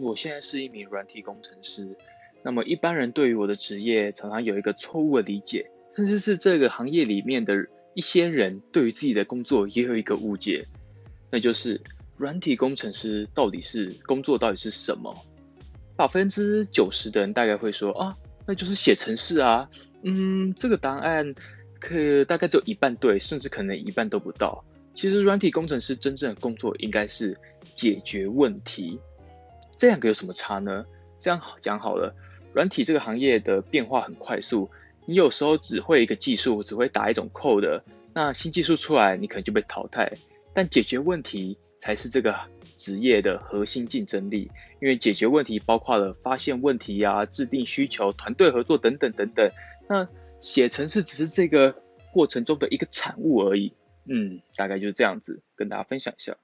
我现在是一名软体工程师。那么一般人对于我的职业常常有一个错误的理解，甚至是这个行业里面的一些人对于自己的工作也有一个误解，那就是软体工程师到底是工作到底是什么？百分之九十的人大概会说啊，那就是写程式啊。嗯，这个答案可大概只有一半对，甚至可能一半都不到。其实软体工程师真正的工作应该是解决问题。这两个有什么差呢？这样讲好了，软体这个行业的变化很快速，你有时候只会一个技术，只会打一种 code，那新技术出来，你可能就被淘汰。但解决问题才是这个职业的核心竞争力，因为解决问题包括了发现问题呀、制定需求、团队合作等等等等。那写程式只是这个过程中的一个产物而已。嗯，大概就是这样子，跟大家分享一下。